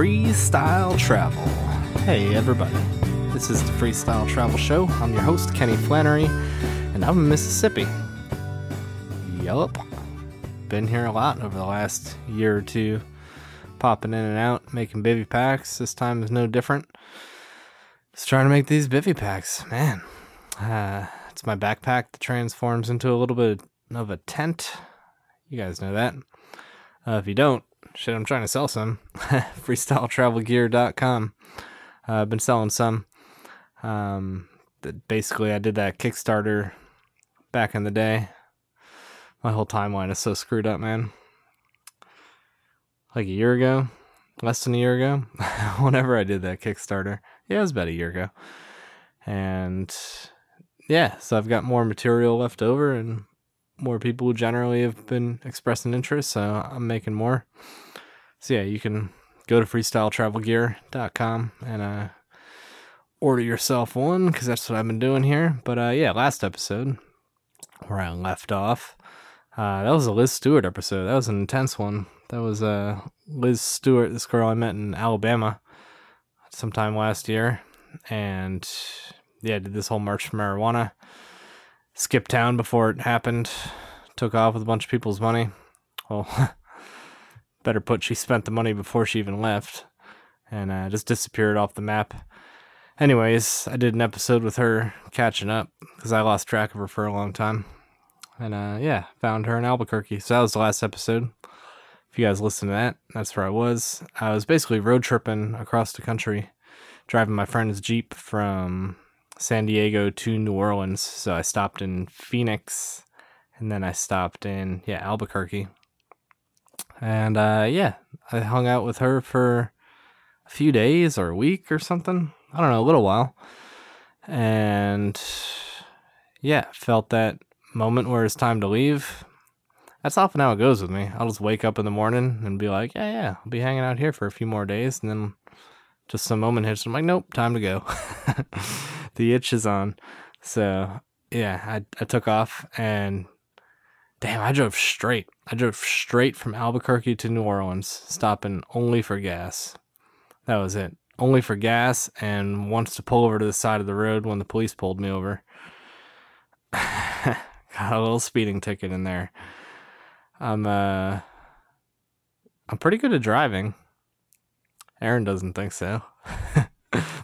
Freestyle Travel. Hey, everybody. This is the Freestyle Travel Show. I'm your host, Kenny Flannery, and I'm in Mississippi. Yup. Been here a lot over the last year or two, popping in and out, making bivy packs. This time is no different. Just trying to make these bivy packs. Man, uh, it's my backpack that transforms into a little bit of a tent. You guys know that. Uh, if you don't, shit, I'm trying to sell some. FreestyleTravelGear.com. Uh, I've been selling some. Um, basically, I did that Kickstarter back in the day. My whole timeline is so screwed up, man. Like a year ago, less than a year ago, whenever I did that Kickstarter. Yeah, it was about a year ago. And yeah, so I've got more material left over and more people generally have been expressing interest, so I'm making more. So yeah, you can go to freestyletravelgear.com and uh, order yourself one because that's what I've been doing here. But uh, yeah, last episode where I left off, uh, that was a Liz Stewart episode. That was an intense one. That was uh, Liz Stewart, this girl I met in Alabama sometime last year, and yeah, did this whole March for Marijuana skipped town before it happened, took off with a bunch of people's money. Well, better put, she spent the money before she even left and uh, just disappeared off the map. Anyways, I did an episode with her catching up because I lost track of her for a long time. And uh, yeah, found her in Albuquerque. So that was the last episode. If you guys listen to that, that's where I was. I was basically road tripping across the country, driving my friend's Jeep from San Diego to New Orleans. So I stopped in Phoenix and then I stopped in, yeah, Albuquerque. And uh, yeah, I hung out with her for a few days or a week or something. I don't know, a little while. And yeah, felt that moment where it's time to leave. That's often how it goes with me. I'll just wake up in the morning and be like, yeah, yeah, I'll be hanging out here for a few more days. And then just some moment hits. I'm like, nope, time to go. the itch is on. So yeah, I, I took off and damn, I drove straight. I drove straight from Albuquerque to New Orleans, stopping only for gas. That was it. Only for gas and once to pull over to the side of the road when the police pulled me over. Got a little speeding ticket in there. I'm uh I'm pretty good at driving. Aaron doesn't think so.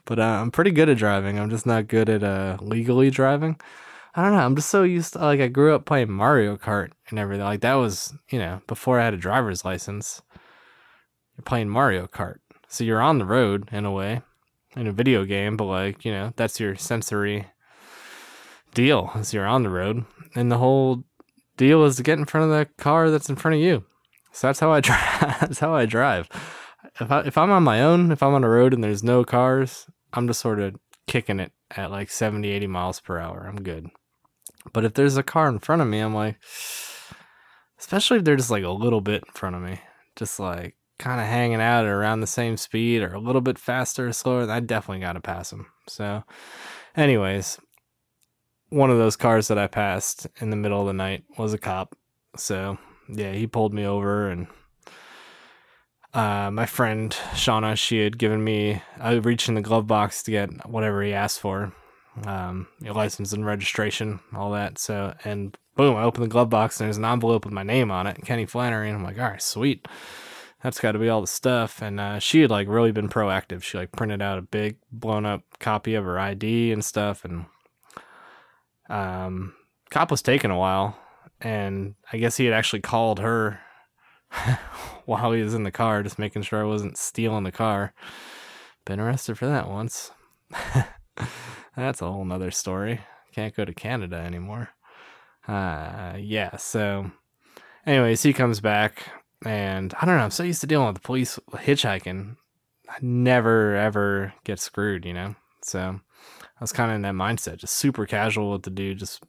but uh, I'm pretty good at driving. I'm just not good at uh, legally driving. I don't know. I'm just so used to like I grew up playing Mario Kart and everything. Like that was, you know, before I had a driver's license. You're playing Mario Kart. So you're on the road in a way in a video game, but like, you know, that's your sensory deal as you're on the road. And the whole deal is to get in front of the car that's in front of you. So that's how I drive. that's how I drive if I if I'm on my own, if I'm on a road and there's no cars, I'm just sort of kicking it at like 70, 80 miles per hour. I'm good. But if there's a car in front of me, I'm like, especially if they're just like a little bit in front of me, just like kind of hanging out at around the same speed or a little bit faster or slower, I definitely got to pass them. So, anyways, one of those cars that I passed in the middle of the night was a cop. So, yeah, he pulled me over and uh, my friend Shauna, she had given me, I reached in the glove box to get whatever he asked for, um, your license and registration, all that. So, and boom, I open the glove box and there's an envelope with my name on it, Kenny Flannery. And I'm like, all right, sweet. That's got to be all the stuff. And uh, she had like really been proactive. She like printed out a big blown up copy of her ID and stuff. And um, cop was taking a while. And I guess he had actually called her while he was in the car, just making sure I wasn't stealing the car. Been arrested for that once. That's a whole nother story. Can't go to Canada anymore. Uh, yeah, so anyways, he comes back and I don't know, I'm so used to dealing with the police hitchhiking. I never ever get screwed, you know? So I was kind of in that mindset, just super casual with the dude, just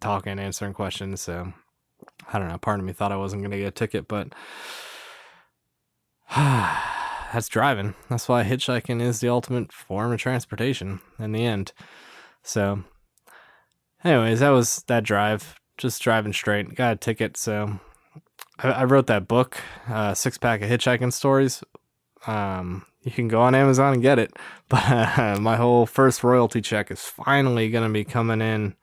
talking, answering questions. So I don't know. Part of me thought I wasn't going to get a ticket, but that's driving. That's why hitchhiking is the ultimate form of transportation in the end. So, anyways, that was that drive. Just driving straight. Got a ticket. So, I, I wrote that book, uh, Six Pack of Hitchhiking Stories. Um, you can go on Amazon and get it, but uh, my whole first royalty check is finally going to be coming in.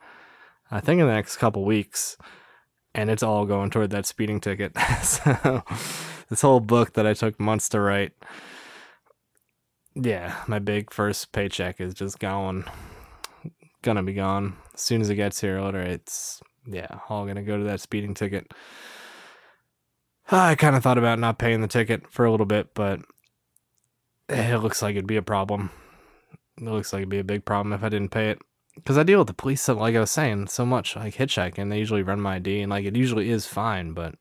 I think in the next couple weeks, and it's all going toward that speeding ticket. so this whole book that I took months to write, yeah, my big first paycheck is just going, gonna be gone as soon as it gets here. Literally, it's yeah, all gonna go to that speeding ticket. I kind of thought about not paying the ticket for a little bit, but it looks like it'd be a problem. It looks like it'd be a big problem if I didn't pay it. Because I deal with the police, like I was saying, so much, like hitchhiking. They usually run my ID, and like it usually is fine, but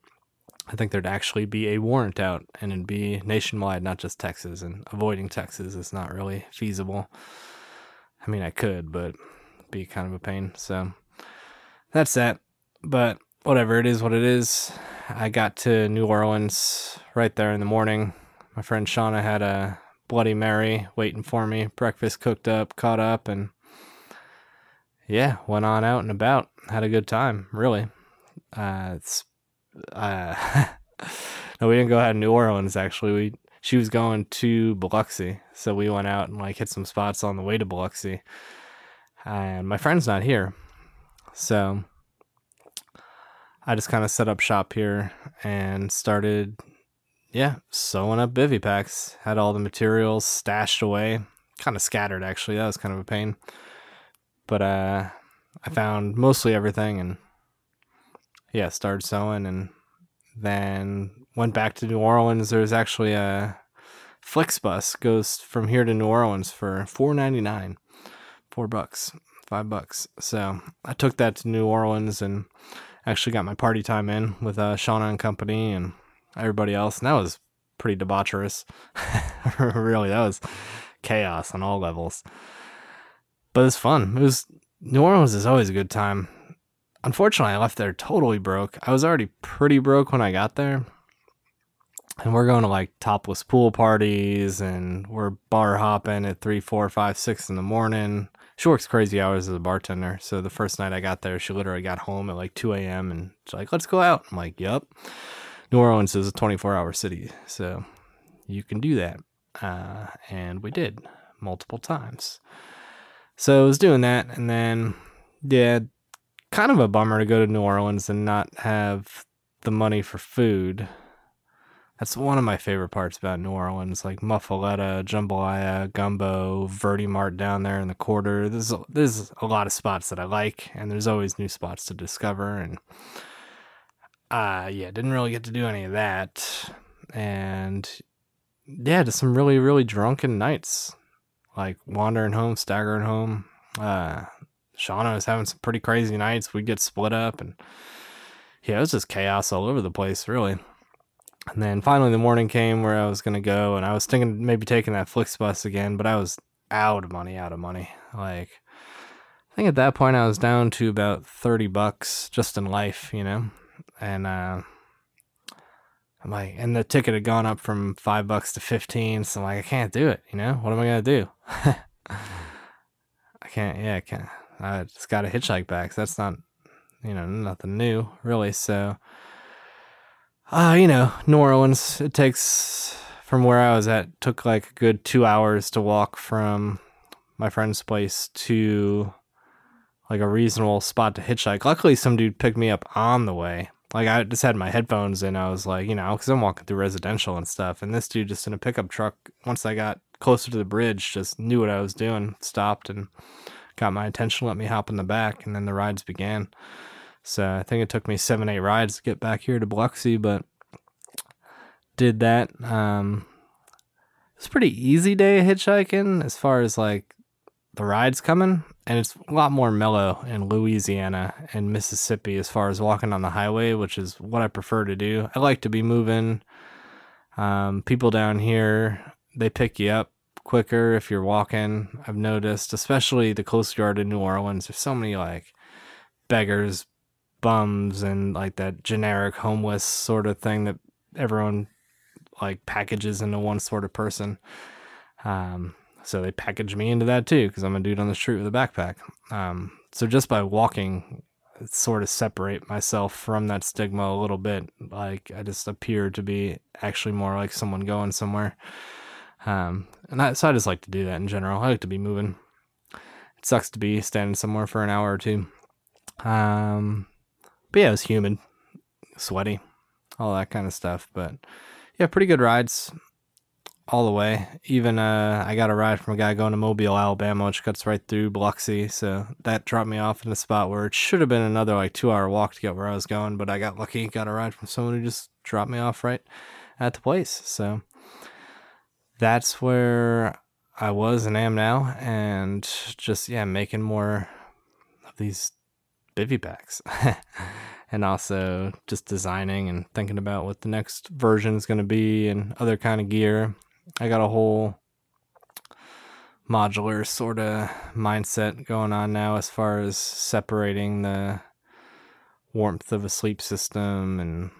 I think there'd actually be a warrant out, and it'd be nationwide, not just Texas. And avoiding Texas is not really feasible. I mean, I could, but be kind of a pain. So that's that. But whatever, it is what it is. I got to New Orleans right there in the morning. My friend Shauna had a Bloody Mary waiting for me. Breakfast cooked up, caught up, and yeah, went on out and about. Had a good time, really. Uh, it's uh, no, we didn't go out to New Orleans. Actually, we she was going to Biloxi, so we went out and like hit some spots on the way to Biloxi. And my friend's not here, so I just kind of set up shop here and started yeah, sewing up bivy packs. Had all the materials stashed away, kind of scattered actually. That was kind of a pain. But uh, I found mostly everything and yeah, started sewing and then went back to New Orleans. There's actually a Flixbus goes from here to New Orleans for four ninety nine, four bucks, five bucks. So I took that to New Orleans and actually got my party time in with uh, Shauna and company and everybody else, and that was pretty debaucherous. really, that was chaos on all levels. But it was fun. It was New Orleans is always a good time. Unfortunately, I left there totally broke. I was already pretty broke when I got there. And we're going to like topless pool parties and we're bar hopping at three, four, five, six in the morning. She works crazy hours as a bartender. So the first night I got there, she literally got home at like 2 a.m. and she's like, let's go out. I'm like, yep. New Orleans is a 24 hour city, so you can do that. Uh, and we did multiple times. So I was doing that, and then, yeah, kind of a bummer to go to New Orleans and not have the money for food. That's one of my favorite parts about New Orleans, like muffaletta, jambalaya, gumbo, Verti Marte down there in the quarter. There's there's a lot of spots that I like, and there's always new spots to discover. And uh yeah, didn't really get to do any of that. And yeah, just some really, really drunken nights. Like wandering home, staggering home. Uh Shauna was having some pretty crazy nights. We'd get split up and yeah, it was just chaos all over the place, really. And then finally the morning came where I was gonna go and I was thinking maybe taking that Flixbus again, but I was out of money, out of money. Like I think at that point I was down to about thirty bucks just in life, you know and uh, I'm like, and the ticket had gone up from five bucks to fifteen. So I'm like, I can't do it. You know, what am I gonna do? I can't. Yeah, I can't. I just got a hitchhike back. So that's not, you know, nothing new really. So, uh, you know, New Orleans. It takes from where I was at took like a good two hours to walk from my friend's place to like a reasonable spot to hitchhike. Luckily, some dude picked me up on the way. Like I just had my headphones and I was like, you know, because I'm walking through residential and stuff, and this dude just in a pickup truck. Once I got closer to the bridge, just knew what I was doing, stopped and got my attention, let me hop in the back, and then the rides began. So I think it took me seven, eight rides to get back here to Biloxi, but did that. Um, it's a pretty easy day of hitchhiking as far as like the rides coming and it's a lot more mellow in Louisiana and Mississippi as far as walking on the highway, which is what I prefer to do. I like to be moving. Um, people down here, they pick you up quicker if you're walking. I've noticed, especially the coast guard in New Orleans, there's so many like beggars, bums, and like that generic homeless sort of thing that everyone like packages into one sort of person. Um, so they packaged me into that too because I'm a dude on the street with a backpack. Um, so just by walking, sort of separate myself from that stigma a little bit. Like I just appear to be actually more like someone going somewhere. Um, and so I just like to do that in general. I like to be moving. It sucks to be standing somewhere for an hour or two. Um, but yeah, it was humid, sweaty, all that kind of stuff. But yeah, pretty good rides all the way. Even uh, I got a ride from a guy going to Mobile, Alabama, which cuts right through Biloxi. So that dropped me off in a spot where it should have been another like two hour walk to get where I was going, but I got lucky, got a ride from someone who just dropped me off right at the place. So that's where I was and am now, and just yeah, making more of these bivy packs. and also just designing and thinking about what the next version is going to be and other kind of gear I got a whole modular sort of mindset going on now as far as separating the warmth of a sleep system and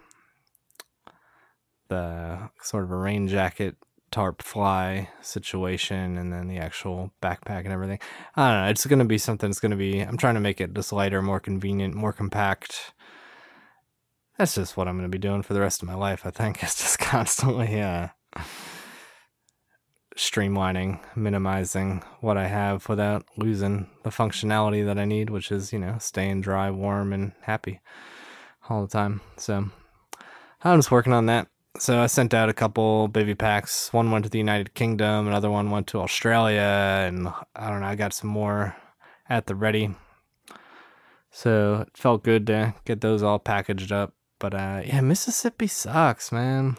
the sort of a rain jacket tarp fly situation and then the actual backpack and everything. I don't know. It's going to be something that's going to be, I'm trying to make it just lighter, more convenient, more compact. That's just what I'm going to be doing for the rest of my life, I think. It's just constantly, uh, streamlining, minimizing what I have without losing the functionality that I need, which is, you know, staying dry, warm, and happy all the time. So I'm just working on that. So I sent out a couple bivy packs. One went to the United Kingdom, another one went to Australia, and I don't know, I got some more at the ready. So it felt good to get those all packaged up. But uh, yeah, Mississippi sucks, man.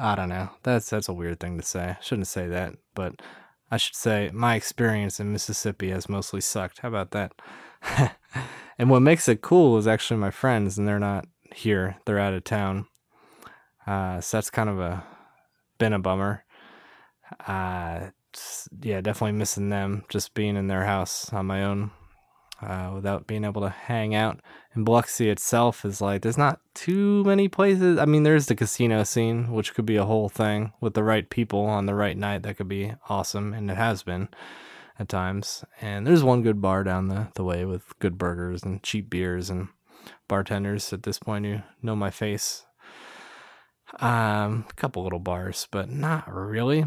I don't know. That's that's a weird thing to say. I shouldn't say that, but I should say my experience in Mississippi has mostly sucked. How about that? and what makes it cool is actually my friends, and they're not here. They're out of town. Uh, so that's kind of a been a bummer. Uh, yeah, definitely missing them. Just being in their house on my own uh, without being able to hang out. And Biloxi itself is like, there's not too many places. I mean, there's the casino scene, which could be a whole thing with the right people on the right night. That could be awesome, and it has been at times. And there's one good bar down the, the way with good burgers and cheap beers and bartenders at this point who know my face. Um, a couple little bars, but not really.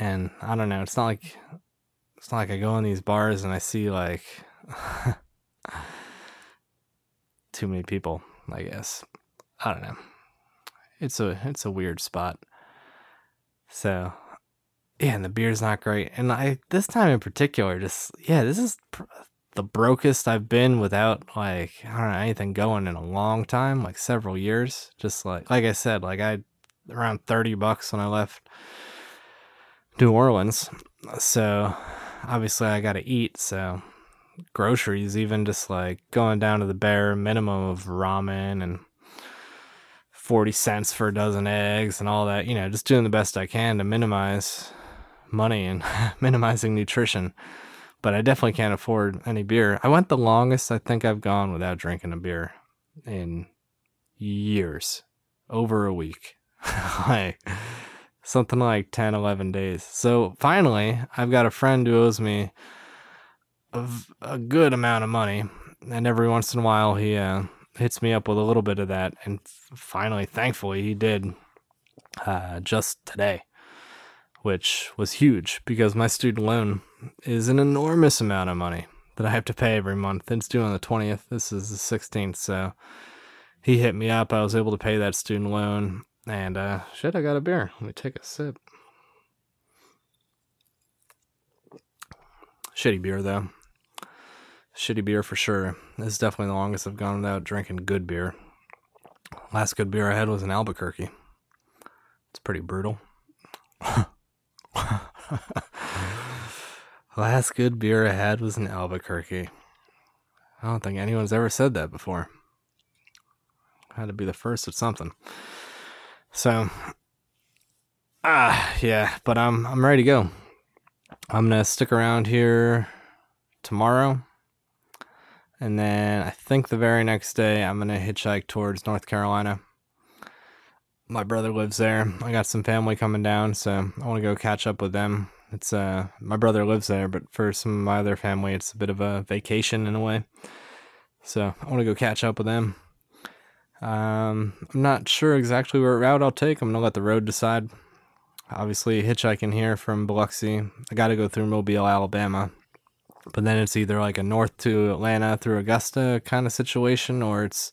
And I don't know. It's not like it's not like I go in these bars and I see like too many people, I guess. I don't know. It's a it's a weird spot. So, yeah, and the beer's not great. And I this time in particular just yeah, this is pr- the brokest I've been without like I don't know anything going in a long time, like several years. Just like like I said, like I around 30 bucks when I left New Orleans. So, obviously I got to eat, so groceries, even just like going down to the bare minimum of ramen and 40 cents for a dozen eggs and all that, you know, just doing the best I can to minimize money and minimizing nutrition. But I definitely can't afford any beer. I went the longest I think I've gone without drinking a beer in years, over a week. like something like 10, 11 days. So finally, I've got a friend who owes me of a good amount of money, and every once in a while he uh, hits me up with a little bit of that. And finally, thankfully, he did uh, just today, which was huge because my student loan is an enormous amount of money that I have to pay every month. It's due on the 20th. This is the 16th, so he hit me up. I was able to pay that student loan, and uh, shit, I got a beer. Let me take a sip. Shitty beer though. Shitty beer for sure. This is definitely the longest I've gone without drinking good beer. Last good beer I had was in Albuquerque. It's pretty brutal. Last good beer I had was in Albuquerque. I don't think anyone's ever said that before. Had to be the first at something. So, ah, yeah, but I'm I'm ready to go. I'm gonna stick around here tomorrow, and then I think the very next day I'm gonna hitchhike towards North Carolina. My brother lives there. I got some family coming down, so I want to go catch up with them. It's uh, my brother lives there, but for some of my other family, it's a bit of a vacation in a way. So I want to go catch up with them. Um, I'm not sure exactly what route I'll take. I'm gonna let the road decide. obviously hitchhiking here from Biloxi. I got to go through Mobile, Alabama. But then it's either like a north to Atlanta through Augusta kind of situation, or it's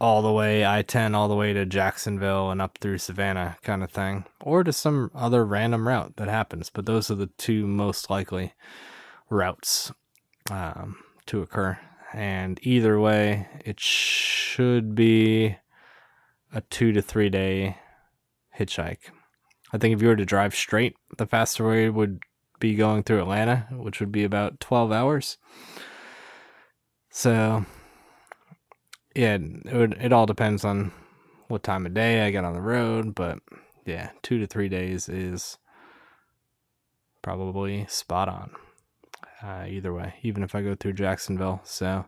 all the way I 10 all the way to Jacksonville and up through Savannah kind of thing, or to some other random route that happens. But those are the two most likely routes um, to occur. And either way, it should be a two to three day hitchhike. I think if you were to drive straight, the faster way would be going through Atlanta, which would be about 12 hours. So, yeah, it, would, it all depends on what time of day I get on the road, but yeah, two to three days is probably spot on. Uh, either way, even if I go through Jacksonville. So,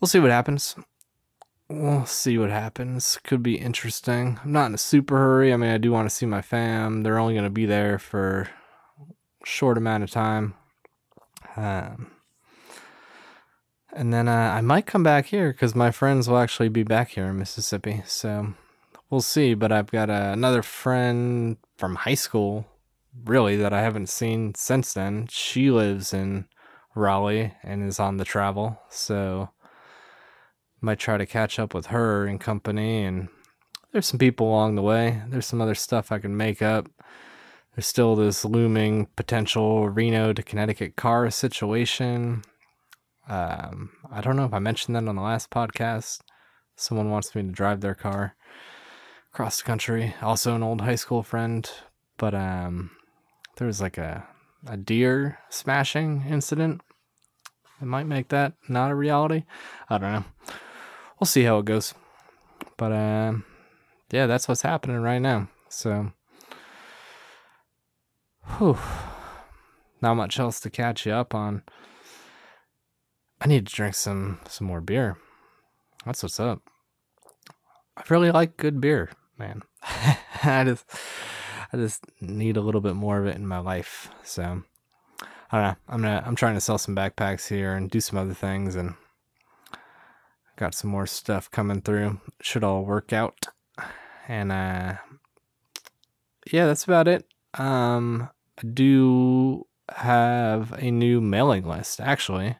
we'll see what happens we'll see what happens. Could be interesting. I'm not in a super hurry. I mean, I do want to see my fam. They're only going to be there for short amount of time. Um, and then uh, I might come back here because my friends will actually be back here in Mississippi. So we'll see. But I've got uh, another friend from high school, really, that I haven't seen since then. She lives in Raleigh and is on the travel. So might try to catch up with her and company and there's some people along the way there's some other stuff i can make up there's still this looming potential reno to connecticut car situation um, i don't know if i mentioned that on the last podcast someone wants me to drive their car across the country also an old high school friend but um, there was like a, a deer smashing incident it might make that not a reality i don't know we'll see how it goes. But um, yeah, that's what's happening right now. So, whew, not much else to catch you up on. I need to drink some some more beer. That's what's up. I really like good beer, man. I just I just need a little bit more of it in my life. So I don't know. I'm gonna I'm trying to sell some backpacks here and do some other things and got some more stuff coming through. Should all work out. And uh yeah, that's about it. Um I do have a new mailing list actually.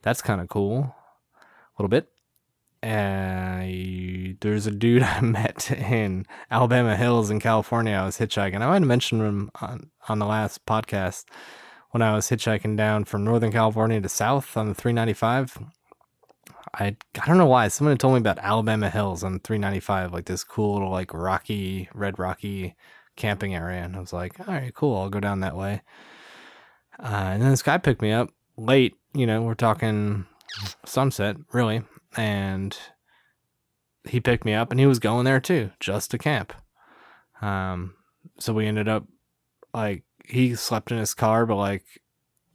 That's kind of cool. A little bit. Uh, there's a dude I met in Alabama Hills in California. I was hitchhiking. I might have mentioned him on, on the last podcast when I was hitchhiking down from Northern California to South on the 395. I I don't know why someone had told me about Alabama Hills on 395, like this cool little like rocky, red rocky camping area, and I was like, all right, cool, I'll go down that way. Uh, and then this guy picked me up late. You know, we're talking sunset, really, and he picked me up, and he was going there too, just to camp. Um, so we ended up like he slept in his car, but like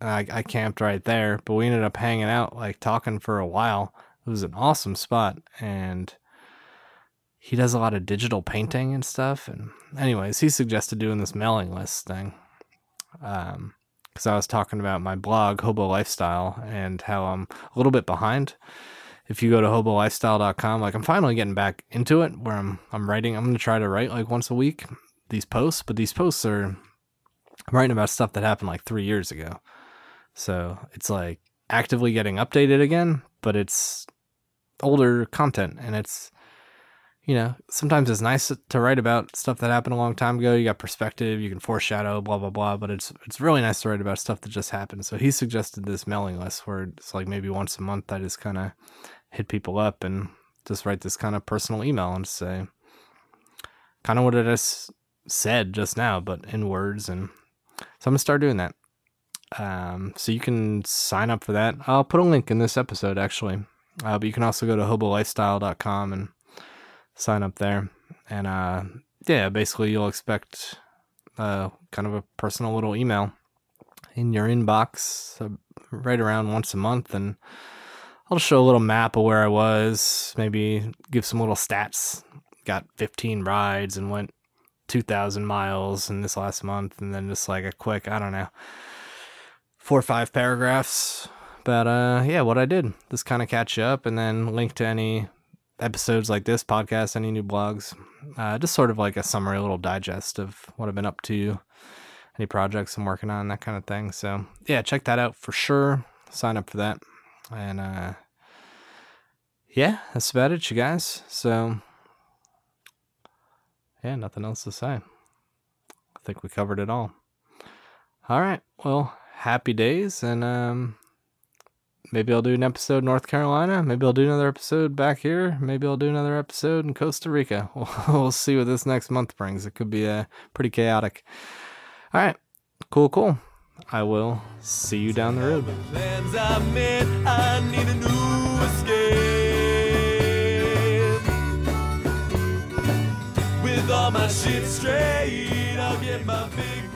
I, I camped right there, but we ended up hanging out, like talking for a while. It was an awesome spot, and he does a lot of digital painting and stuff. And anyways, he suggested doing this mailing list thing. Um, because I was talking about my blog, Hobo Lifestyle, and how I'm a little bit behind. If you go to hobolifestyle.com, like I'm finally getting back into it where I'm I'm writing. I'm gonna try to write like once a week these posts, but these posts are I'm writing about stuff that happened like three years ago. So it's like actively getting updated again, but it's older content and it's you know, sometimes it's nice to write about stuff that happened a long time ago. You got perspective, you can foreshadow, blah blah blah. But it's it's really nice to write about stuff that just happened. So he suggested this mailing list where it's like maybe once a month I just kind of hit people up and just write this kind of personal email and say kind of what I just said just now, but in words. And so I'm gonna start doing that. Um, so you can sign up for that. I'll put a link in this episode actually. Uh, but you can also go to hobolifestyle.com and sign up there. And uh, yeah, basically you'll expect uh, kind of a personal little email in your inbox uh, right around once a month. And I'll show a little map of where I was, maybe give some little stats. Got 15 rides and went 2,000 miles in this last month. And then just like a quick, I don't know four or five paragraphs. But uh, yeah, what I did, just kind of catch up and then link to any episodes like this podcast, any new blogs, uh, just sort of like a summary, a little digest of what I've been up to, any projects I'm working on, that kind of thing. So yeah, check that out for sure. Sign up for that. And uh, yeah, that's about it, you guys. So yeah, nothing else to say. I think we covered it all. All right. Well, happy days and um maybe I'll do an episode North Carolina. Maybe I'll do another episode back here. Maybe I'll do another episode in Costa Rica. We'll, we'll see what this next month brings. It could be uh, pretty chaotic. All right. Cool, cool. I will see you down the road. With all my shit straight, I'll get my big